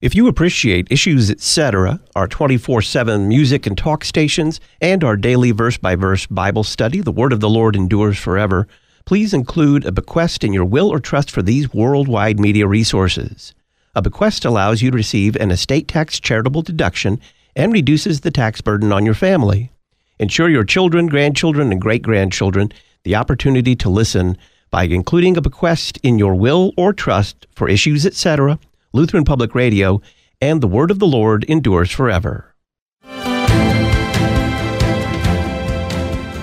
If you appreciate Issues Etc., our 24 7 music and talk stations, and our daily verse by verse Bible study, The Word of the Lord Endures Forever, please include a bequest in your will or trust for these worldwide media resources. A bequest allows you to receive an estate tax charitable deduction and reduces the tax burden on your family. Ensure your children, grandchildren, and great grandchildren the opportunity to listen by including a bequest in your will or trust for Issues Etc Lutheran Public Radio, and the word of the Lord endures forever.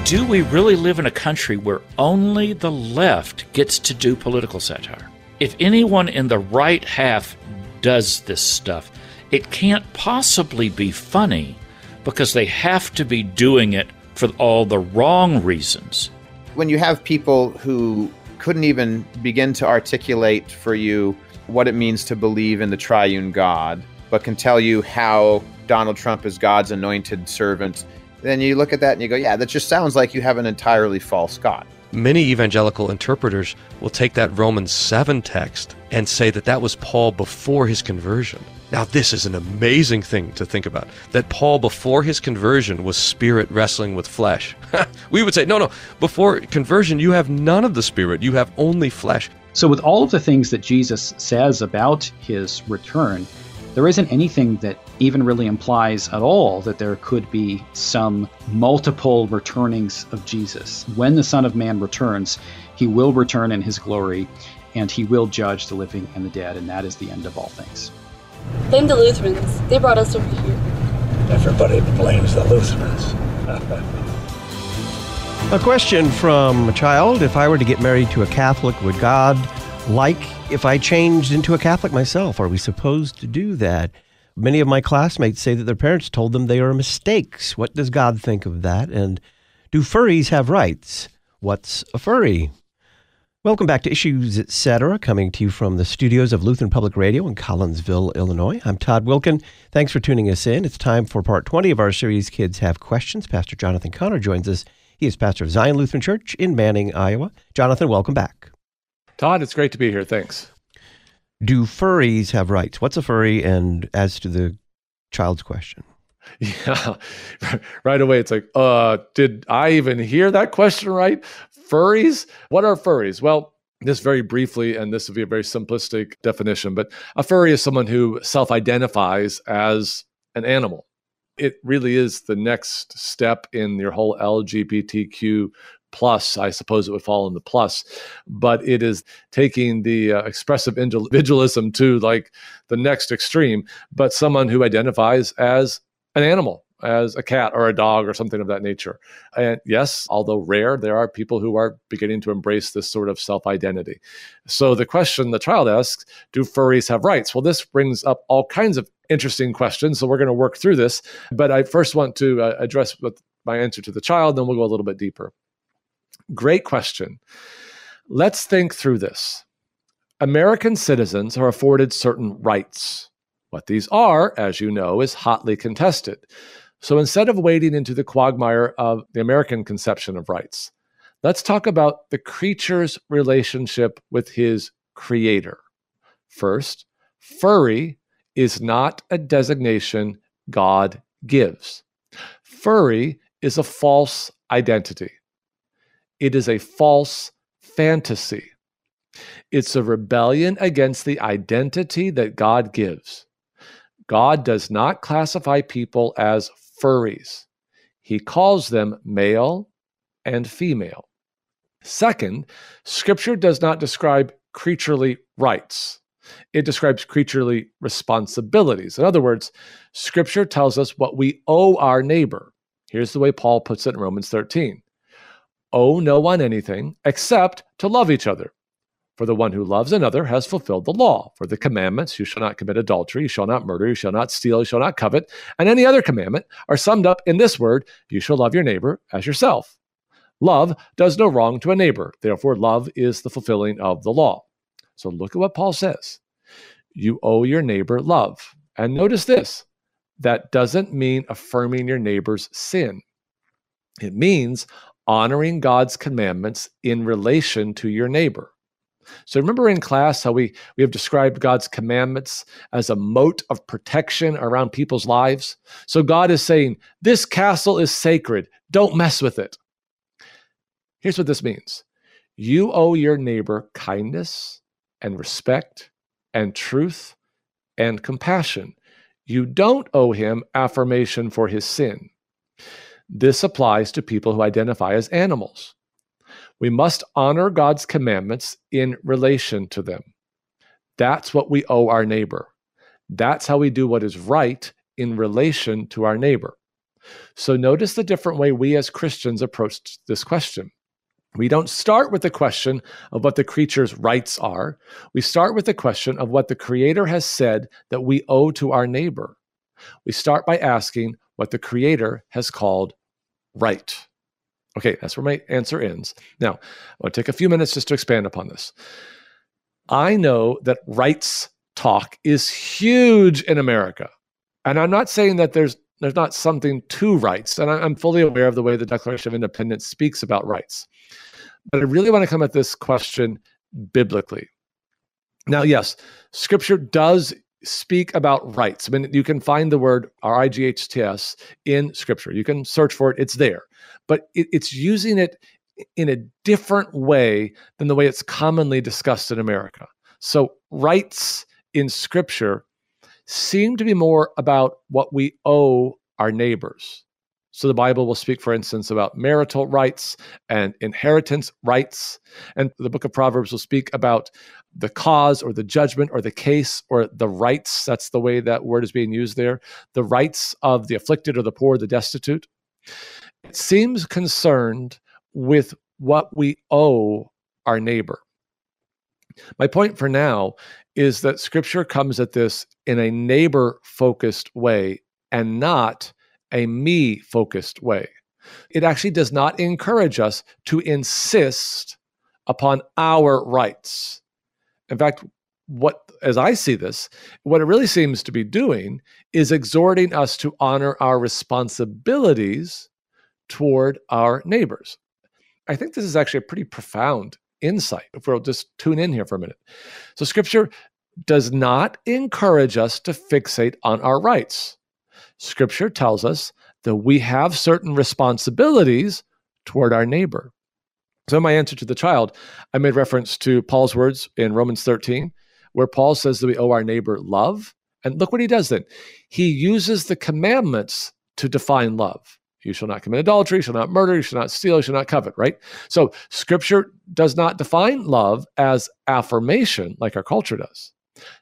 Do we really live in a country where only the left gets to do political satire? If anyone in the right half does this stuff, it can't possibly be funny because they have to be doing it for all the wrong reasons. When you have people who couldn't even begin to articulate for you what it means to believe in the triune God, but can tell you how Donald Trump is God's anointed servant, then you look at that and you go, yeah, that just sounds like you have an entirely false God. Many evangelical interpreters will take that Romans 7 text and say that that was Paul before his conversion. Now, this is an amazing thing to think about that Paul, before his conversion, was spirit wrestling with flesh. we would say, no, no, before conversion, you have none of the spirit, you have only flesh. So, with all of the things that Jesus says about his return, there isn't anything that even really implies at all that there could be some multiple returnings of Jesus. When the Son of Man returns, he will return in his glory and he will judge the living and the dead, and that is the end of all things. Blame the Lutherans. They brought us over here. Everybody blames the Lutherans. A question from a child If I were to get married to a Catholic, would God like if I changed into a Catholic myself? Are we supposed to do that? Many of my classmates say that their parents told them they are mistakes. What does God think of that? And do furries have rights? What's a furry? Welcome back to Issues Etc., coming to you from the studios of Lutheran Public Radio in Collinsville, Illinois. I'm Todd Wilken. Thanks for tuning us in. It's time for part 20 of our series, Kids Have Questions. Pastor Jonathan Conner joins us he is pastor of Zion Lutheran Church in Manning, Iowa. Jonathan, welcome back. Todd, it's great to be here. Thanks. Do furries have rights? What's a furry? And as to the child's question. Yeah, right away it's like, uh, did I even hear that question right? Furries? What are furries? Well, this very briefly, and this will be a very simplistic definition, but a furry is someone who self identifies as an animal it really is the next step in your whole LGBTQ plus. I suppose it would fall in the plus but it is taking the uh, expressive individualism to like the next extreme. But someone who identifies as an animal as a cat or a dog or something of that nature. And yes, although rare, there are people who are beginning to embrace this sort of self identity. So the question the child asks do furries have rights? Well, this brings up all kinds of interesting questions. So we're going to work through this. But I first want to uh, address my answer to the child, then we'll go a little bit deeper. Great question. Let's think through this. American citizens are afforded certain rights. What these are, as you know, is hotly contested. So instead of wading into the quagmire of the American conception of rights, let's talk about the creature's relationship with his creator. First, furry is not a designation God gives. Furry is a false identity. It is a false fantasy. It's a rebellion against the identity that God gives. God does not classify people as furries. He calls them male and female. Second, scripture does not describe creaturely rights. It describes creaturely responsibilities. In other words, scripture tells us what we owe our neighbor. Here's the way Paul puts it in Romans 13 Owe no one anything except to love each other. For the one who loves another has fulfilled the law. For the commandments, you shall not commit adultery, you shall not murder, you shall not steal, you shall not covet, and any other commandment are summed up in this word you shall love your neighbor as yourself. Love does no wrong to a neighbor. Therefore, love is the fulfilling of the law. So look at what Paul says. You owe your neighbor love. And notice this that doesn't mean affirming your neighbor's sin, it means honoring God's commandments in relation to your neighbor. So remember in class how we, we have described God's commandments as a moat of protection around people's lives? So God is saying, This castle is sacred. Don't mess with it. Here's what this means you owe your neighbor kindness and respect and truth and compassion. You don't owe him affirmation for his sin. This applies to people who identify as animals. We must honor God's commandments in relation to them. That's what we owe our neighbor. That's how we do what is right in relation to our neighbor. So notice the different way we as Christians approach this question. We don't start with the question of what the creature's rights are. We start with the question of what the Creator has said that we owe to our neighbor. We start by asking what the Creator has called right. Okay, that's where my answer ends. Now, I want to take a few minutes just to expand upon this. I know that rights talk is huge in America. And I'm not saying that there's there's not something to rights, and I'm fully aware of the way the Declaration of Independence speaks about rights. But I really want to come at this question biblically. Now, yes, Scripture does speak about rights. I mean, you can find the word R I G H T S in Scripture. You can search for it; it's there. But it, it's using it in a different way than the way it's commonly discussed in America. So, rights in Scripture seem to be more about what we owe our neighbors. So the Bible will speak, for instance, about marital rights and inheritance rights. And the book of Proverbs will speak about the cause or the judgment or the case or the rights. That's the way that word is being used there. The rights of the afflicted or the poor, the destitute. It seems concerned with what we owe our neighbor. My point for now is that scripture comes at this in a neighbor focused way and not a me focused way. It actually does not encourage us to insist upon our rights. In fact, what as I see this, what it really seems to be doing is exhorting us to honor our responsibilities toward our neighbors. I think this is actually a pretty profound insight if we'll just tune in here for a minute. So, scripture does not encourage us to fixate on our rights. Scripture tells us that we have certain responsibilities toward our neighbor. So, in my answer to the child, I made reference to Paul's words in Romans 13, where Paul says that we owe our neighbor love. And look what he does then. He uses the commandments to define love. You shall not commit adultery, you shall not murder, you shall not steal, you shall not covet, right? So scripture does not define love as affirmation like our culture does.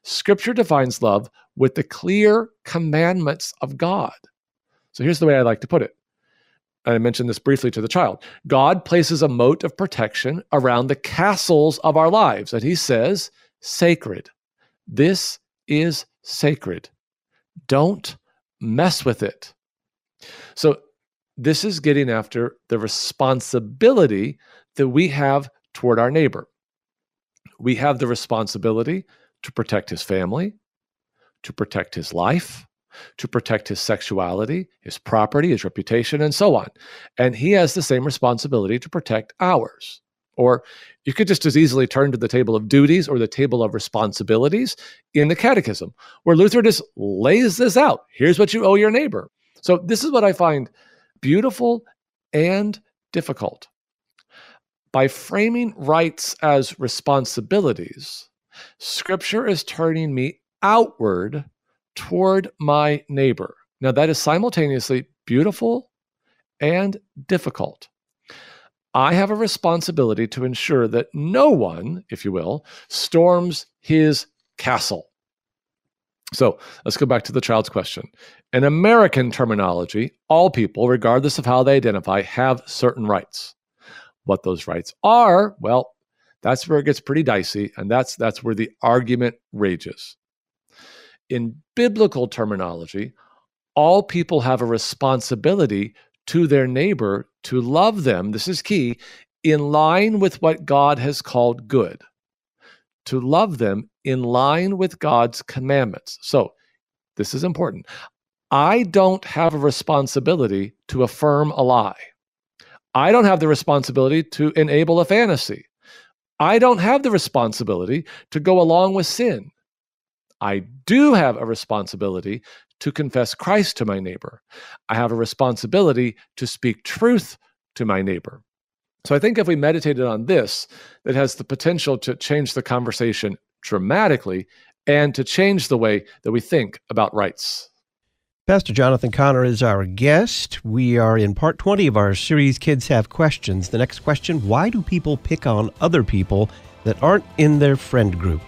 Scripture defines love with the clear commandments of God. So here's the way I like to put it. I mentioned this briefly to the child. God places a moat of protection around the castles of our lives, and he says, sacred. This is sacred. Don't mess with it. So this is getting after the responsibility that we have toward our neighbor. We have the responsibility to protect his family, to protect his life, to protect his sexuality, his property, his reputation, and so on. And he has the same responsibility to protect ours. Or you could just as easily turn to the table of duties or the table of responsibilities in the Catechism, where Luther just lays this out. Here's what you owe your neighbor. So, this is what I find beautiful and difficult. By framing rights as responsibilities, Scripture is turning me outward toward my neighbor. Now, that is simultaneously beautiful and difficult. I have a responsibility to ensure that no one, if you will, storms his castle. So let's go back to the child's question. In American terminology, all people, regardless of how they identify, have certain rights. What those rights are, well, that's where it gets pretty dicey, and that's that's where the argument rages. In biblical terminology, all people have a responsibility to their neighbor to love them. This is key in line with what God has called good to love them in line with God's commandments. So, this is important. I don't have a responsibility to affirm a lie. I don't have the responsibility to enable a fantasy. I don't have the responsibility to go along with sin. I do have a responsibility to confess Christ to my neighbor. I have a responsibility to speak truth to my neighbor. So I think if we meditated on this, it has the potential to change the conversation dramatically and to change the way that we think about rights. Pastor Jonathan Conner is our guest. We are in part 20 of our series, Kids Have Questions. The next question Why do people pick on other people that aren't in their friend group?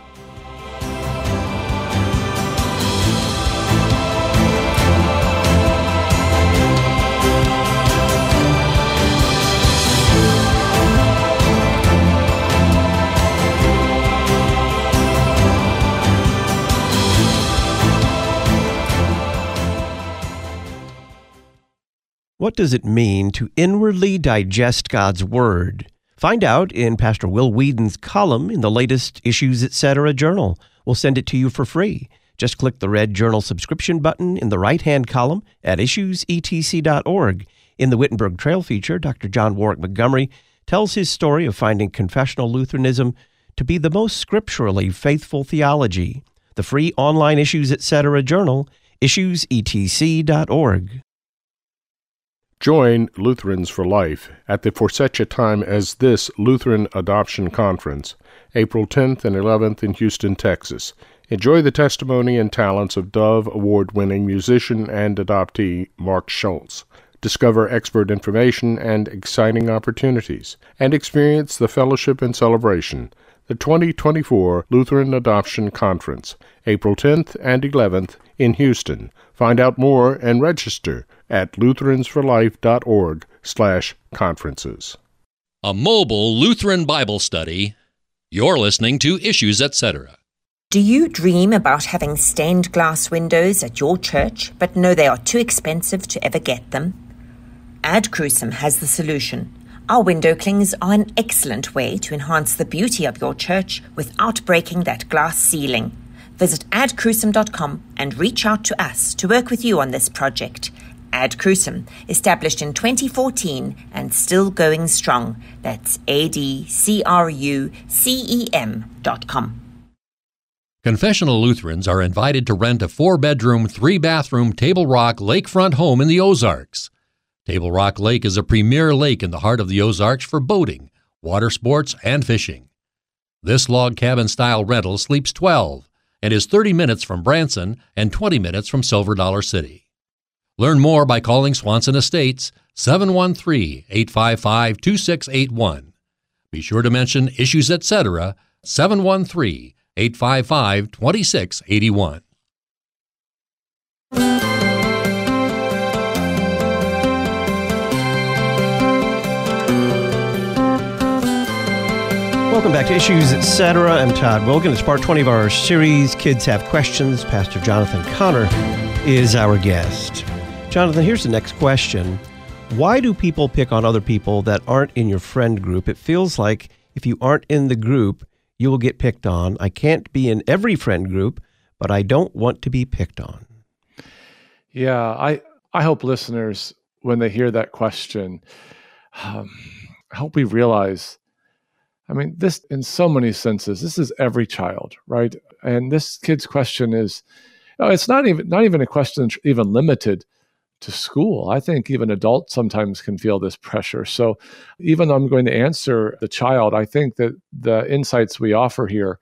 What does it mean to inwardly digest God's Word? Find out in Pastor Will Weedon's column in the latest Issues Etc. journal. We'll send it to you for free. Just click the red journal subscription button in the right hand column at issuesetc.org. In the Wittenberg Trail feature, Dr. John Warwick Montgomery tells his story of finding confessional Lutheranism to be the most scripturally faithful theology. The free online Issues Etc. journal, issuesetc.org. Join Lutherans for Life at the for such a time as this Lutheran Adoption Conference, April 10th and 11th in Houston, Texas. Enjoy the testimony and talents of Dove Award winning musician and adoptee Mark Schultz. Discover expert information and exciting opportunities, and experience the fellowship and celebration. The 2024 Lutheran Adoption Conference, April 10th and 11th in Houston. Find out more and register at lutheransforlife.org slash conferences. A mobile Lutheran Bible study. You're listening to Issues Etc. Do you dream about having stained glass windows at your church, but know they are too expensive to ever get them? Ad Crucem has the solution. Our window clings are an excellent way to enhance the beauty of your church without breaking that glass ceiling. Visit adcrucem.com and reach out to us to work with you on this project. Ad Crucem, established in 2014 and still going strong. That's A D C R U C E M dot com. Confessional Lutherans are invited to rent a four bedroom, three bathroom Table Rock lakefront home in the Ozarks. Table Rock Lake is a premier lake in the heart of the Ozarks for boating, water sports, and fishing. This log cabin style rental sleeps 12 and is 30 minutes from Branson and 20 minutes from Silver Dollar City. Learn more by calling Swanson Estates 713 855 2681. Be sure to mention Issues Etc. 713 855 2681. Welcome back to Issues Etc. I'm Todd Wilken. It's part 20 of our series, Kids Have Questions. Pastor Jonathan Conner is our guest. Jonathan, here's the next question. Why do people pick on other people that aren't in your friend group? It feels like if you aren't in the group, you will get picked on. I can't be in every friend group, but I don't want to be picked on. Yeah, I I hope listeners when they hear that question, um, I hope we realize. I mean, this in so many senses, this is every child, right? And this kid's question is, oh, it's not even not even a question even limited to school. I think even adults sometimes can feel this pressure. So, even though I'm going to answer the child, I think that the insights we offer here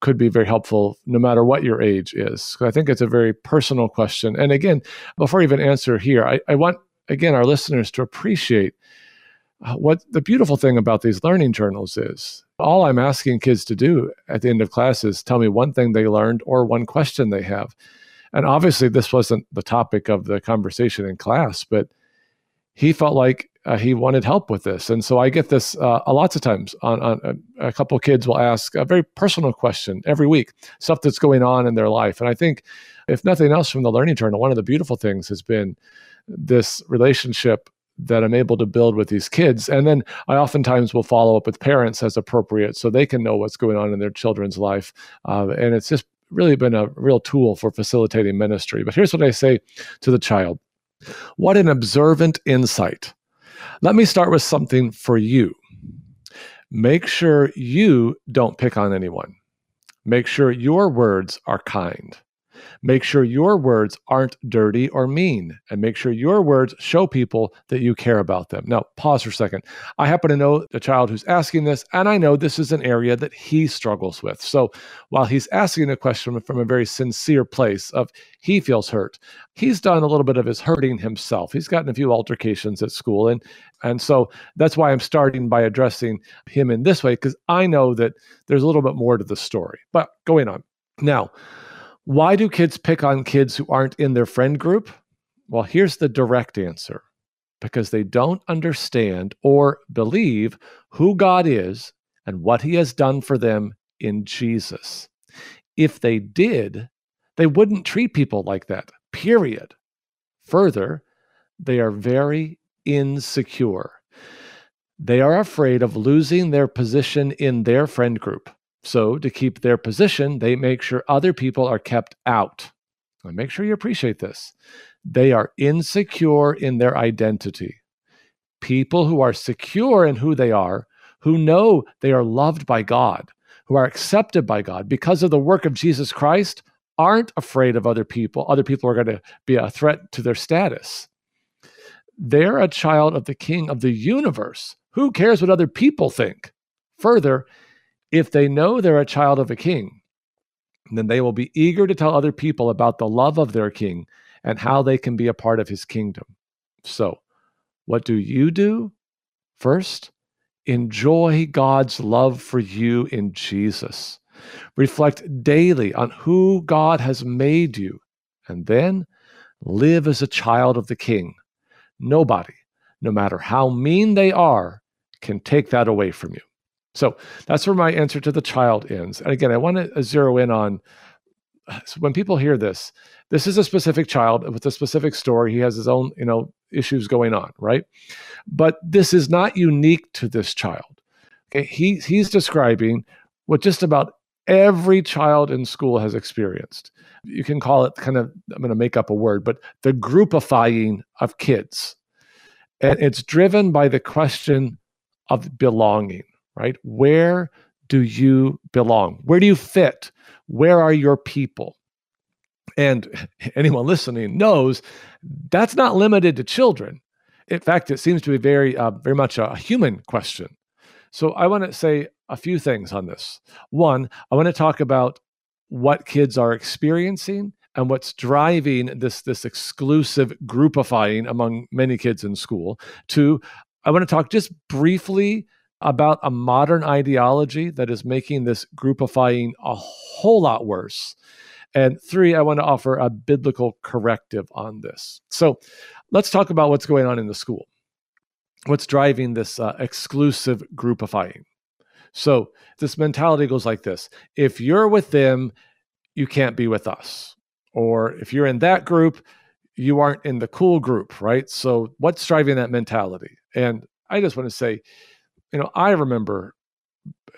could be very helpful no matter what your age is. I think it's a very personal question. And again, before I even answer here, I, I want, again, our listeners to appreciate uh, what the beautiful thing about these learning journals is. All I'm asking kids to do at the end of class is tell me one thing they learned or one question they have. And obviously, this wasn't the topic of the conversation in class, but he felt like uh, he wanted help with this. And so I get this uh, lots of times on, on uh, a couple kids will ask a very personal question every week, stuff that's going on in their life. And I think, if nothing else from the Learning Journal, one of the beautiful things has been this relationship that I'm able to build with these kids. And then I oftentimes will follow up with parents as appropriate so they can know what's going on in their children's life. Uh, and it's just really been a real tool for facilitating ministry. But here's what I say to the child What an observant insight. Let me start with something for you. Make sure you don't pick on anyone. Make sure your words are kind. Make sure your words aren't dirty or mean, and make sure your words show people that you care about them. Now, pause for a second. I happen to know the child who's asking this, and I know this is an area that he struggles with. So while he's asking a question from a very sincere place of he feels hurt, he's done a little bit of his hurting himself. He's gotten a few altercations at school, and and so that's why I'm starting by addressing him in this way because I know that there's a little bit more to the story. But going on now. Why do kids pick on kids who aren't in their friend group? Well, here's the direct answer because they don't understand or believe who God is and what he has done for them in Jesus. If they did, they wouldn't treat people like that, period. Further, they are very insecure. They are afraid of losing their position in their friend group. So, to keep their position, they make sure other people are kept out. And make sure you appreciate this. They are insecure in their identity. People who are secure in who they are, who know they are loved by God, who are accepted by God because of the work of Jesus Christ, aren't afraid of other people. Other people are going to be a threat to their status. They're a child of the King of the universe. Who cares what other people think? Further, if they know they're a child of a king, then they will be eager to tell other people about the love of their king and how they can be a part of his kingdom. So, what do you do? First, enjoy God's love for you in Jesus. Reflect daily on who God has made you, and then live as a child of the king. Nobody, no matter how mean they are, can take that away from you. So that's where my answer to the child ends. And again, I want to zero in on so when people hear this, this is a specific child with a specific story. He has his own, you know, issues going on, right? But this is not unique to this child. Okay, he he's describing what just about every child in school has experienced. You can call it kind of I'm going to make up a word, but the groupifying of kids. And it's driven by the question of belonging right? Where do you belong? Where do you fit? Where are your people? And anyone listening knows that's not limited to children. In fact, it seems to be very, uh, very much a human question. So I want to say a few things on this. One, I want to talk about what kids are experiencing and what's driving this this exclusive groupifying among many kids in school. Two, I want to talk just briefly about a modern ideology that is making this groupifying a whole lot worse. And three, I want to offer a biblical corrective on this. So let's talk about what's going on in the school. What's driving this uh, exclusive groupifying? So this mentality goes like this if you're with them, you can't be with us. Or if you're in that group, you aren't in the cool group, right? So what's driving that mentality? And I just want to say, you know, I remember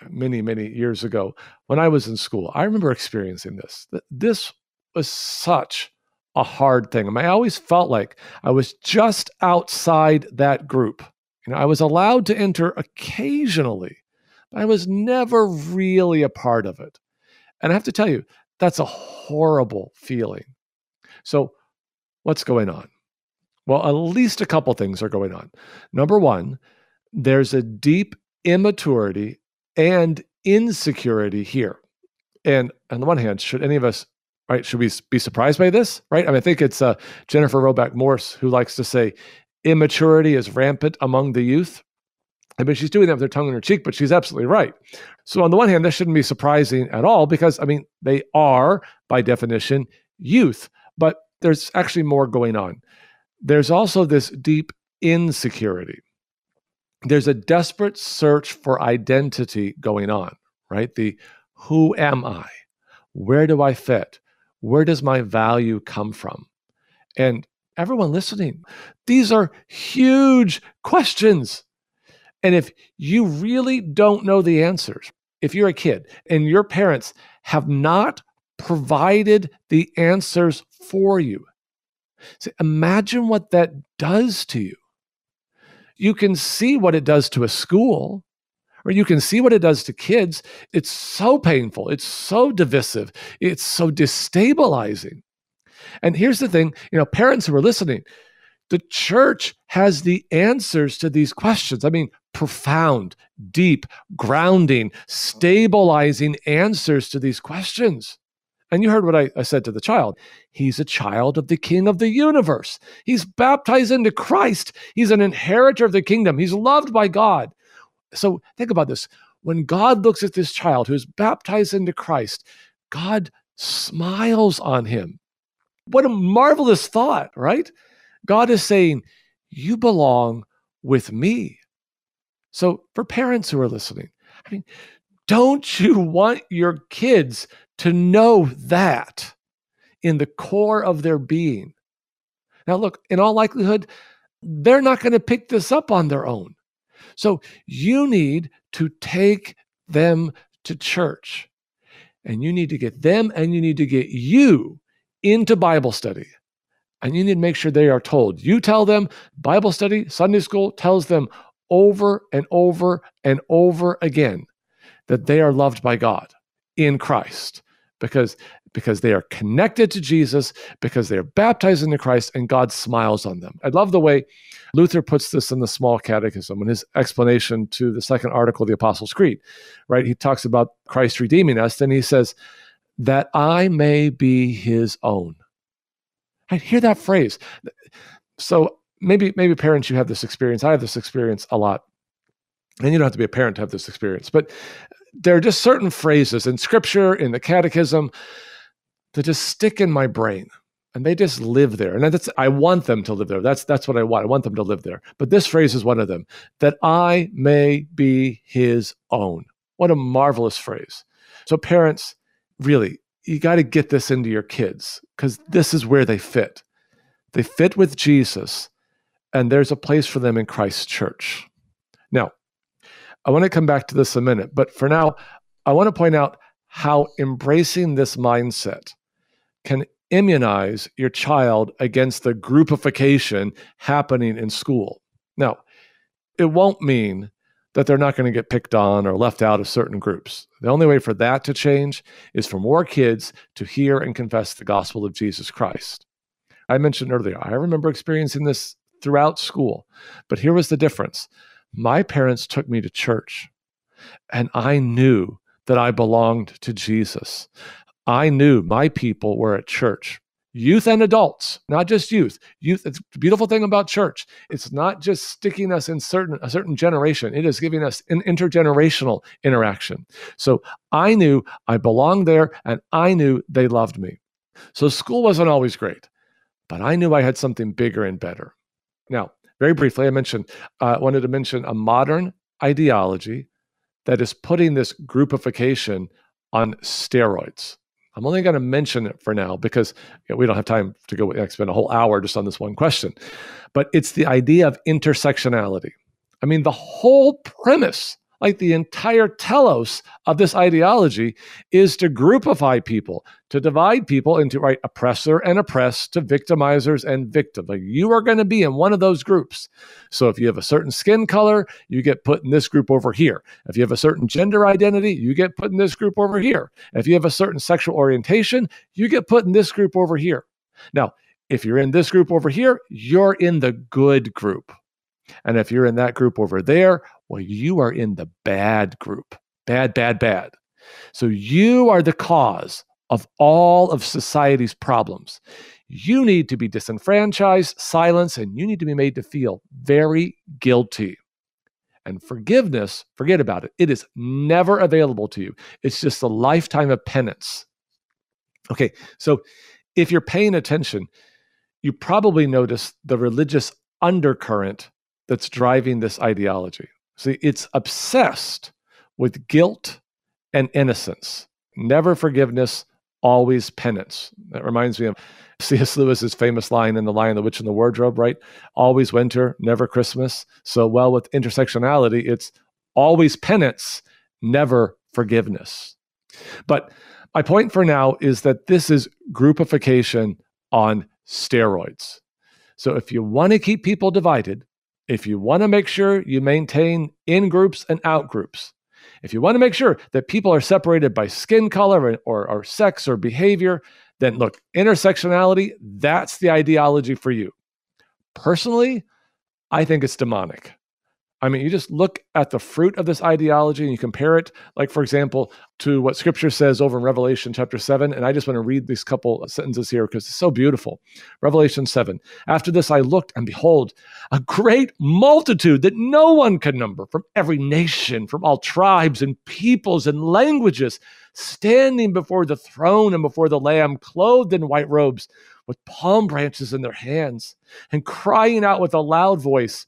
many, many years ago when I was in school, I remember experiencing this. This was such a hard thing. I, I always felt like I was just outside that group. You know, I was allowed to enter occasionally, but I was never really a part of it. And I have to tell you, that's a horrible feeling. So, what's going on? Well, at least a couple things are going on. Number one, there's a deep immaturity and insecurity here. And on the one hand, should any of us, right, should we be surprised by this, right? I mean, I think it's uh, Jennifer Roback Morse who likes to say immaturity is rampant among the youth. I mean, she's doing that with her tongue in her cheek, but she's absolutely right. So, on the one hand, this shouldn't be surprising at all because, I mean, they are, by definition, youth, but there's actually more going on. There's also this deep insecurity there's a desperate search for identity going on, right? The who am I? Where do I fit? Where does my value come from? And everyone listening, these are huge questions. And if you really don't know the answers, if you're a kid and your parents have not provided the answers for you, so imagine what that does to you you can see what it does to a school, Or you can see what it does to kids. It's so painful. It's so divisive. It's so destabilizing. And here's the thing you know, parents who are listening, the church has the answers to these questions. I mean, profound, deep, grounding, stabilizing answers to these questions. And you heard what I, I, said to the child. He's a child of the King of the universe. He's baptized into Christ. He's an inheritor of the kingdom. He's loved by God. So think about this. When God looks at this child who's baptized into Christ, God smiles on him. What a marvelous thought, right? God is saying, You belong with me. So, for parents who are listening, I mean, don't you want your kids to know that in the core of their being? Now, look, in all likelihood, they're not going to pick this up on their own. So, you need to take them to church and you need to get them and you need to get you into Bible study. And you need to make sure they are told. You tell them, Bible study, Sunday school tells them over and over and over again that they are loved by God in Christ because because they are connected to Jesus, because they are baptized into Christ, and God smiles on them. I love the way Luther puts this in the Small Catechism in his explanation to the second article of the Apostles' Creed. Right? He talks about Christ redeeming us, and he says, That I may be his own. I hear that phrase. So maybe maybe parents you have this experience. I have this experience a lot. And you don't have to be a parent to have this experience, but there are just certain phrases in scripture, in the catechism, that just stick in my brain and they just live there. And that's I want them to live there. That's that's what I want. I want them to live there. But this phrase is one of them. That I may be his own. What a marvelous phrase. So parents, really, you got to get this into your kids because this is where they fit. They fit with Jesus, and there's a place for them in Christ's church. Now, I want to come back to this a minute, but for now, I want to point out how embracing this mindset can immunize your child against the groupification happening in school. Now, it won't mean that they're not going to get picked on or left out of certain groups. The only way for that to change is for more kids to hear and confess the gospel of Jesus Christ. I mentioned earlier, I remember experiencing this throughout school, but here was the difference. My parents took me to church, and I knew that I belonged to Jesus. I knew my people were at church youth and adults, not just youth. Youth. It's the beautiful thing about church. It's not just sticking us in certain a certain generation. It is giving us an intergenerational interaction. So I knew I belonged there, and I knew they loved me. So school wasn't always great, but I knew I had something bigger and better. Now, very briefly, I mentioned I uh, wanted to mention a modern ideology that is putting this groupification on steroids. I'm only going to mention it for now because you know, we don't have time to go spend a whole hour just on this one question. But it's the idea of intersectionality. I mean, the whole premise like the entire telos of this ideology is to groupify people, to divide people into right oppressor and oppressed, to victimizers and victim. Like you are going to be in one of those groups. So if you have a certain skin color, you get put in this group over here. If you have a certain gender identity, you get put in this group over here. If you have a certain sexual orientation, you get put in this group over here. Now, if you're in this group over here, you're in the good group. And if you're in that group over there, well, you are in the bad group. Bad, bad, bad. So you are the cause of all of society's problems. You need to be disenfranchised, silenced, and you need to be made to feel very guilty. And forgiveness, forget about it. It is never available to you. It's just a lifetime of penance. Okay, so if you're paying attention, you probably notice the religious undercurrent that's driving this ideology. See, it's obsessed with guilt and innocence, never forgiveness, always penance. That reminds me of C.S. Lewis's famous line in The Lion, the Witch, and the Wardrobe, right? Always winter, never Christmas. So, well, with intersectionality, it's always penance, never forgiveness. But my point for now is that this is groupification on steroids. So, if you want to keep people divided, if you want to make sure you maintain in groups and out groups, if you want to make sure that people are separated by skin color or, or, sex or behavior, then look, intersectionality, that's the ideology for you. Personally, I think it's demonic. I mean, you just look at the fruit of this ideology and you compare it, like, for example, to what scripture says over in Revelation chapter 7. And I just want to read these couple sentences here because it's so beautiful. Revelation 7 After this, I looked, and behold, a great multitude that no one could number from every nation, from all tribes and peoples and languages, standing before the throne and before the Lamb, clothed in white robes, with palm branches in their hands, and crying out with a loud voice.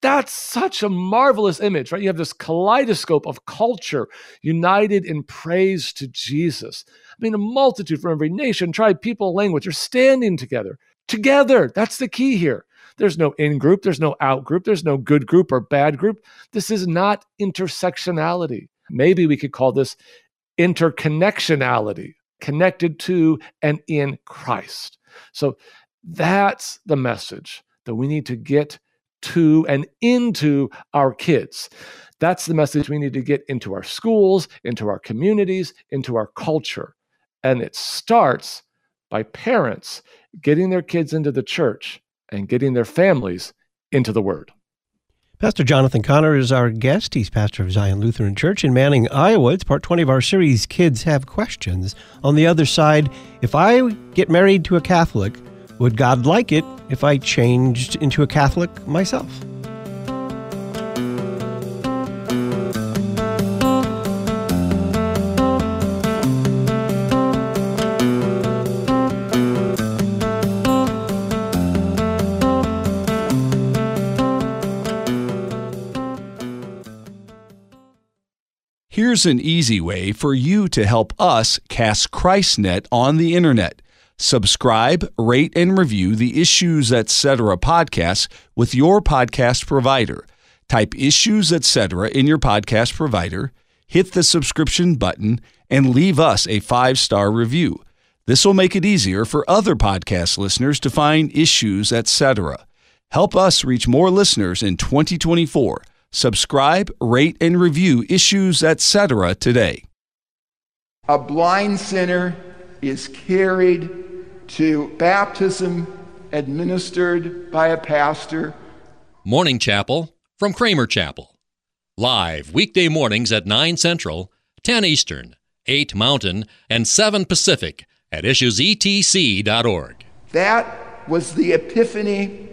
That's such a marvelous image, right? You have this kaleidoscope of culture united in praise to Jesus. I mean, a multitude from every nation, tribe, people, language are standing together. Together. That's the key here. There's no in group, there's no out group, there's no good group or bad group. This is not intersectionality. Maybe we could call this interconnectionality, connected to and in Christ. So that's the message that we need to get to and into our kids. That's the message we need to get into our schools, into our communities, into our culture. And it starts by parents getting their kids into the church and getting their families into the Word. Pastor Jonathan Conner is our guest. He's pastor of Zion Lutheran Church in Manning, Iowa. It's part 20 of our series, Kids Have Questions. On the other side, if I get married to a Catholic, would God like it if I changed into a Catholic myself? Here's an easy way for you to help us cast ChristNet on the internet. Subscribe, rate, and review the Issues Etc. podcast with your podcast provider. Type Issues Etc. in your podcast provider, hit the subscription button, and leave us a five star review. This will make it easier for other podcast listeners to find Issues Etc. Help us reach more listeners in 2024. Subscribe, rate, and review Issues Etc. today. A blind sinner is carried to baptism administered by a pastor. Morning Chapel from Kramer Chapel. Live weekday mornings at 9 Central, 10 Eastern, 8 Mountain, and 7 Pacific at issuesetc.org. That was the Epiphany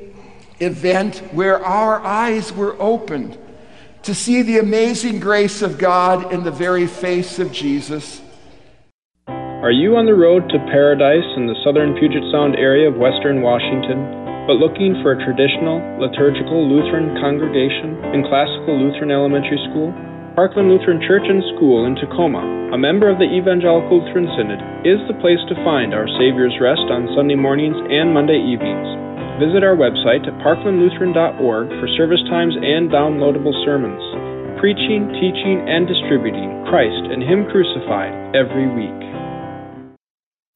event where our eyes were opened to see the amazing grace of God in the very face of Jesus are you on the road to paradise in the southern Puget Sound area of western Washington, but looking for a traditional, liturgical Lutheran congregation in classical Lutheran elementary school? Parkland Lutheran Church and School in Tacoma, a member of the Evangelical Lutheran Synod, is the place to find our Savior's Rest on Sunday mornings and Monday evenings. Visit our website at parklandlutheran.org for service times and downloadable sermons, preaching, teaching, and distributing Christ and Him crucified every week.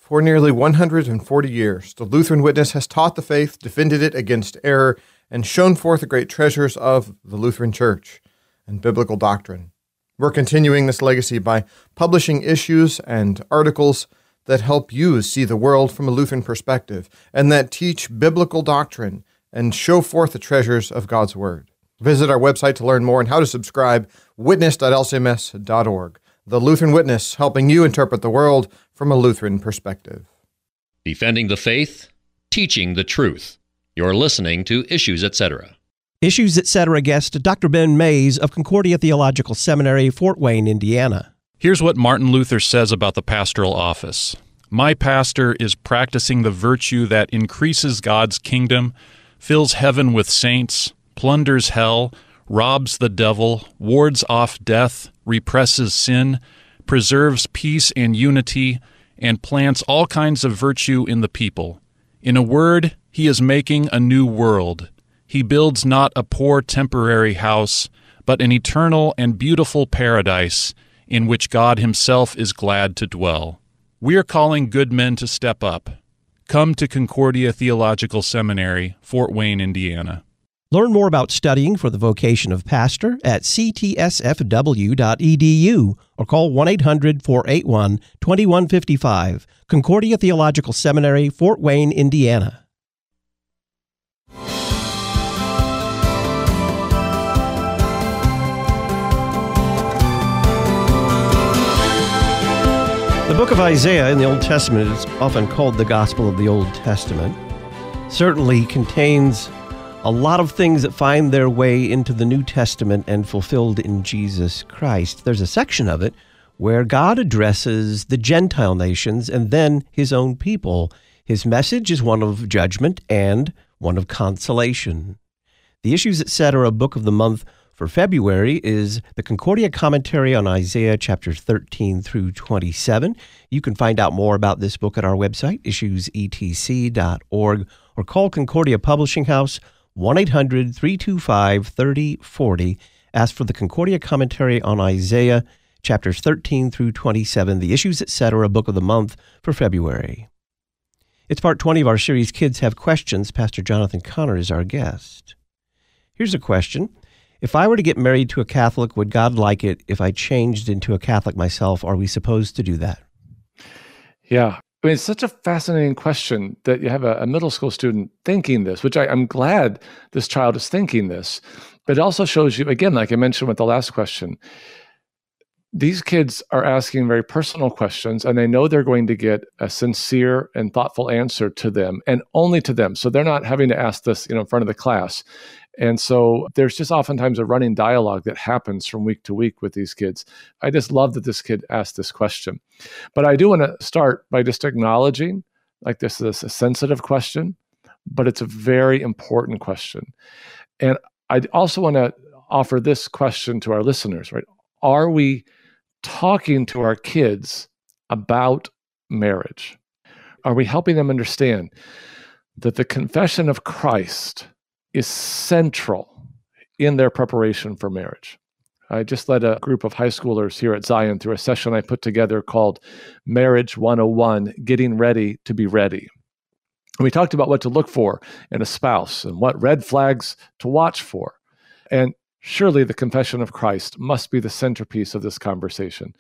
For nearly 140 years, the Lutheran Witness has taught the faith, defended it against error, and shown forth the great treasures of the Lutheran Church and biblical doctrine. We're continuing this legacy by publishing issues and articles that help you see the world from a Lutheran perspective and that teach biblical doctrine and show forth the treasures of God's Word. Visit our website to learn more and how to subscribe, witness.lcms.org. The Lutheran Witness, helping you interpret the world from a Lutheran perspective. Defending the faith, teaching the truth. You're listening to Issues Etc. Issues Etc. guest Dr. Ben Mayes of Concordia Theological Seminary, Fort Wayne, Indiana. Here's what Martin Luther says about the pastoral office My pastor is practicing the virtue that increases God's kingdom, fills heaven with saints, plunders hell, robs the devil, wards off death, represses sin, preserves peace and unity, and plants all kinds of virtue in the people. In a word, he is making a new world. He builds not a poor temporary house, but an eternal and beautiful paradise in which God Himself is glad to dwell. We are calling good men to step up. Come to Concordia Theological Seminary, Fort Wayne, Indiana. Learn more about studying for the vocation of pastor at ctsfw.edu or call 1 800 481 2155. Concordia Theological Seminary, Fort Wayne, Indiana. The book of Isaiah in the Old Testament is often called the Gospel of the Old Testament. Certainly contains a lot of things that find their way into the New Testament and fulfilled in Jesus Christ. There's a section of it where God addresses the Gentile nations and then his own people. His message is one of judgment and one of consolation. The Issues Etc. Book of the month for February is the Concordia commentary on Isaiah chapters 13 through 27. You can find out more about this book at our website, issuesetc.org, or call Concordia Publishing House 1 800 325 3040. Ask for the Concordia commentary on Isaiah chapters 13 through 27, the Issues Etc. book of the month for February. It's part 20 of our series, Kids Have Questions. Pastor Jonathan Conner is our guest. Here's a question. If I were to get married to a Catholic, would God like it if I changed into a Catholic myself? Are we supposed to do that? Yeah. I mean, it's such a fascinating question that you have a, a middle school student thinking this, which I, I'm glad this child is thinking this. But it also shows you, again, like I mentioned with the last question, these kids are asking very personal questions and they know they're going to get a sincere and thoughtful answer to them and only to them. So they're not having to ask this, you know, in front of the class. And so there's just oftentimes a running dialogue that happens from week to week with these kids. I just love that this kid asked this question. But I do want to start by just acknowledging like this is a sensitive question, but it's a very important question. And I also want to offer this question to our listeners, right? Are we talking to our kids about marriage? Are we helping them understand that the confession of Christ is central in their preparation for marriage. I just led a group of high schoolers here at Zion through a session I put together called Marriage 101 Getting Ready to Be Ready. And we talked about what to look for in a spouse and what red flags to watch for. And surely the confession of Christ must be the centerpiece of this conversation.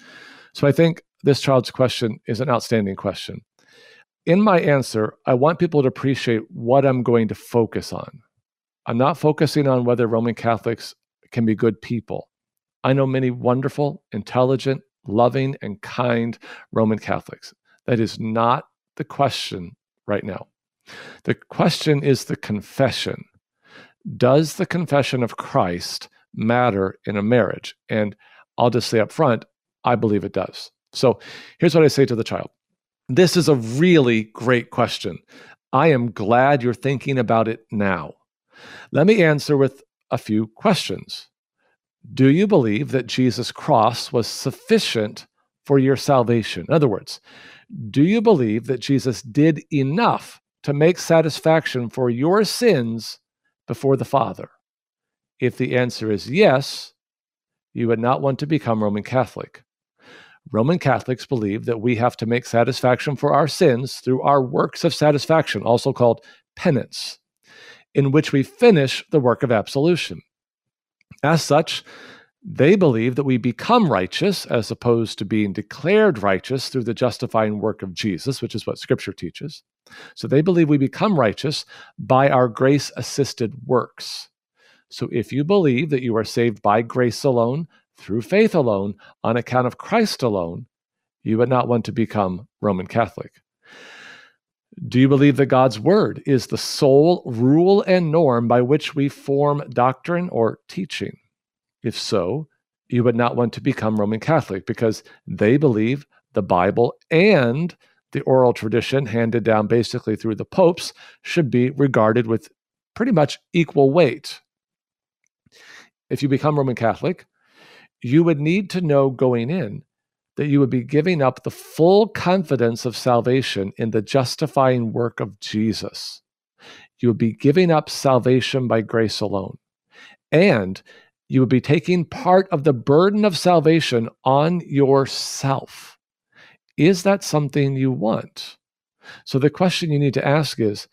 So I think this child's question is an outstanding question. In my answer, I want people to appreciate what I'm going to focus on. I'm not focusing on whether Roman Catholics can be good people. I know many wonderful, intelligent, loving, and kind Roman Catholics. That is not the question right now. The question is the confession. Does the confession of Christ matter in a marriage? And I'll just say up front, I believe it does. So here's what I say to the child This is a really great question. I am glad you're thinking about it now. Let me answer with a few questions. Do you believe that Jesus' cross was sufficient for your salvation? In other words, do you believe that Jesus did enough to make satisfaction for your sins before the Father? If the answer is yes, you would not want to become Roman Catholic. Roman Catholics believe that we have to make satisfaction for our sins through our works of satisfaction, also called penance in which we finish the work of absolution. As such, they believe that we become righteous as opposed to being declared righteous through the justifying work of Jesus, which is what Scripture teaches. So they believe we become righteous by our grace assisted works. So if you believe that you are saved by grace alone, through faith alone, on account of Christ alone, you would not want to become Roman Catholic. Do you believe that God's word is the sole rule and norm by which we form doctrine or teaching? If so, you would not want to become Roman Catholic because they believe the Bible and the oral tradition handed down basically through the popes should be regarded with pretty much equal weight. If you become Roman Catholic, you would need to know going in that you would be giving up the full confidence of salvation in the justifying work of Jesus. You would be giving up salvation by grace alone. And you would be taking part of the burden of salvation on yourself. Is that something you want? So the question you need to ask is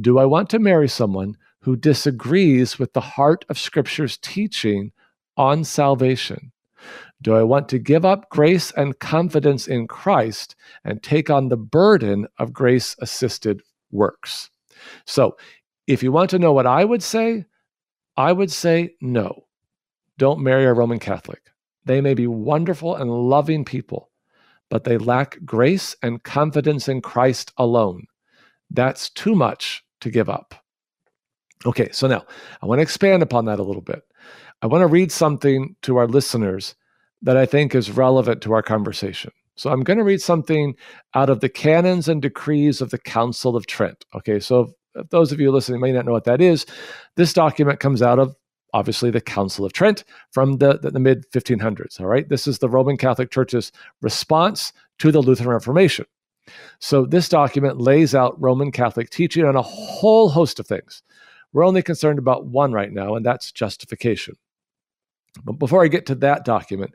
Do I want to marry someone who disagrees with the heart of Scripture's teaching on salvation? Do I want to give up grace and confidence in Christ and take on the burden of grace assisted works? So, if you want to know what I would say, I would say no. Don't marry a Roman Catholic. They may be wonderful and loving people, but they lack grace and confidence in Christ alone. That's too much to give up. Okay, so now I want to expand upon that a little bit. I want to read something to our listeners that I think is relevant to our conversation. So I'm going to read something out of the canons and decrees of the Council of Trent. Okay, so if those of you listening may not know what that is, this document comes out of obviously the Council of Trent from the, the, the mid 1500s. All right, this is the Roman Catholic Church's response to the Lutheran Reformation. So this document lays out Roman Catholic teaching on a whole host of things. We're only concerned about one right now, and that's justification. But before I get to that document,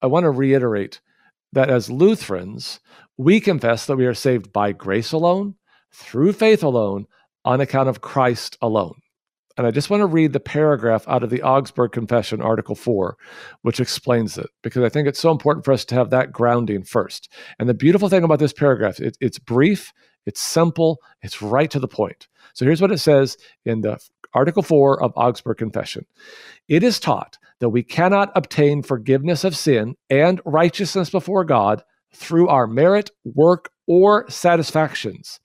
I want to reiterate that as Lutherans, we confess that we are saved by grace alone, through faith alone, on account of Christ alone. And I just want to read the paragraph out of the Augsburg Confession, Article 4, which explains it, because I think it's so important for us to have that grounding first. And the beautiful thing about this paragraph, it, it's brief, it's simple, it's right to the point. So here's what it says in the Article 4 of Augsburg Confession It is taught that we cannot obtain forgiveness of sin and righteousness before God through our merit, work, or satisfactions,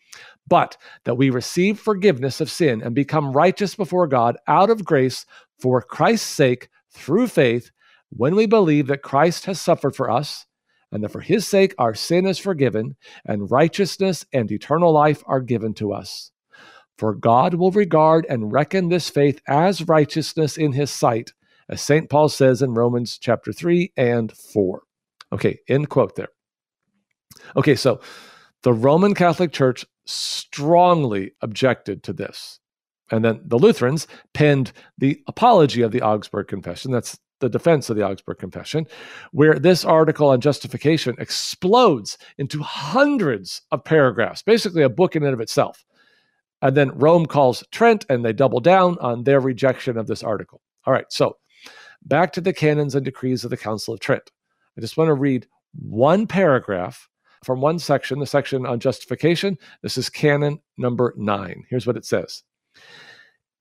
but that we receive forgiveness of sin and become righteous before God out of grace for Christ's sake through faith when we believe that Christ has suffered for us and that for his sake our sin is forgiven and righteousness and eternal life are given to us. For God will regard and reckon this faith as righteousness in his sight, as St. Paul says in Romans chapter 3 and 4. Okay, end quote there. Okay, so the Roman Catholic Church strongly objected to this. And then the Lutherans penned the apology of the Augsburg Confession. That's the defense of the Augsburg Confession, where this article on justification explodes into hundreds of paragraphs, basically a book in and of itself. And then Rome calls Trent and they double down on their rejection of this article. All right, so back to the canons and decrees of the Council of Trent. I just want to read one paragraph from one section, the section on justification. This is canon number nine. Here's what it says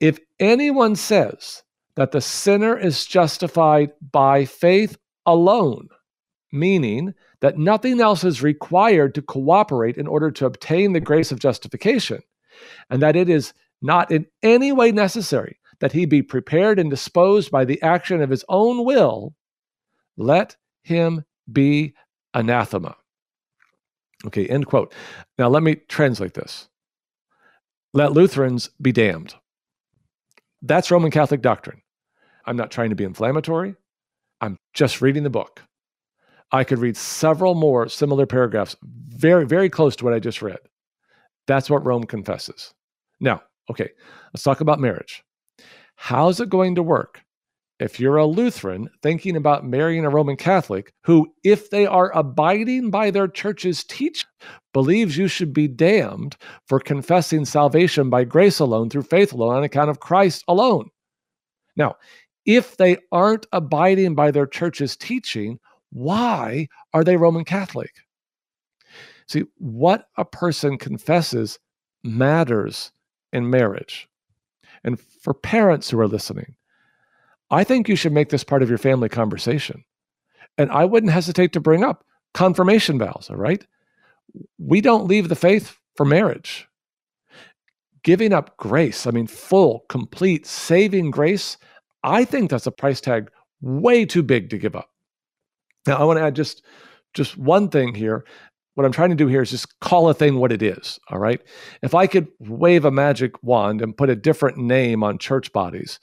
If anyone says that the sinner is justified by faith alone, meaning that nothing else is required to cooperate in order to obtain the grace of justification, and that it is not in any way necessary that he be prepared and disposed by the action of his own will, let him be anathema. Okay, end quote. Now let me translate this. Let Lutherans be damned. That's Roman Catholic doctrine. I'm not trying to be inflammatory. I'm just reading the book. I could read several more similar paragraphs very, very close to what I just read. That's what Rome confesses. Now, okay, let's talk about marriage. How's it going to work if you're a Lutheran thinking about marrying a Roman Catholic who, if they are abiding by their church's teaching, believes you should be damned for confessing salvation by grace alone through faith alone on account of Christ alone? Now, if they aren't abiding by their church's teaching, why are they Roman Catholic? See, what a person confesses matters in marriage. And for parents who are listening, I think you should make this part of your family conversation. And I wouldn't hesitate to bring up confirmation vows, all right? We don't leave the faith for marriage. Giving up grace, I mean, full, complete, saving grace, I think that's a price tag way too big to give up. Now, I want to add just just one thing here what I'm trying to do here is just call a thing what it is. All right. If I could wave a magic wand and put a different name on church bodies,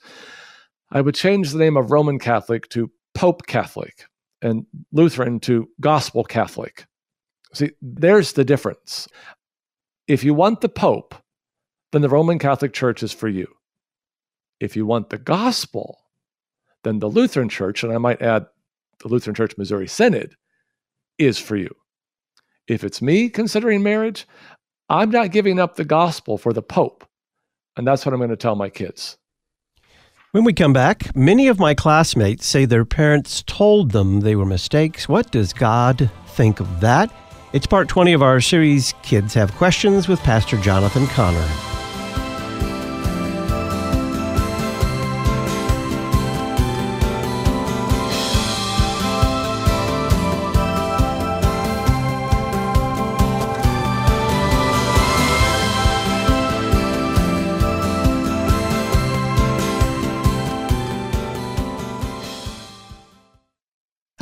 I would change the name of Roman Catholic to Pope Catholic and Lutheran to gospel Catholic. See, there's the difference. If you want the Pope, then the Roman Catholic Church is for you. If you want the gospel, then the Lutheran Church, and I might add the Lutheran Church Missouri Synod, is for you. If it's me considering marriage, I'm not giving up the gospel for the Pope. And that's what I'm going to tell my kids. When we come back, many of my classmates say their parents told them they were mistakes. What does God think of that? It's part 20 of our series, Kids Have Questions, with Pastor Jonathan Conner.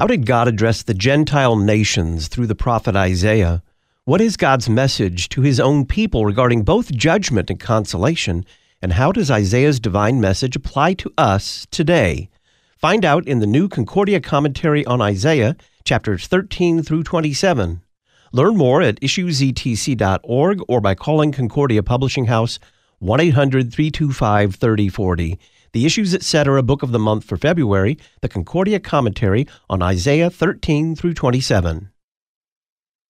How did God address the Gentile nations through the prophet Isaiah? What is God's message to his own people regarding both judgment and consolation? And how does Isaiah's divine message apply to us today? Find out in the new Concordia commentary on Isaiah, chapters 13 through 27. Learn more at issuesetc.org or by calling Concordia Publishing House 1 800 325 3040 the Issues Etc. Book of the Month for February, the Concordia Commentary on Isaiah 13 through 27.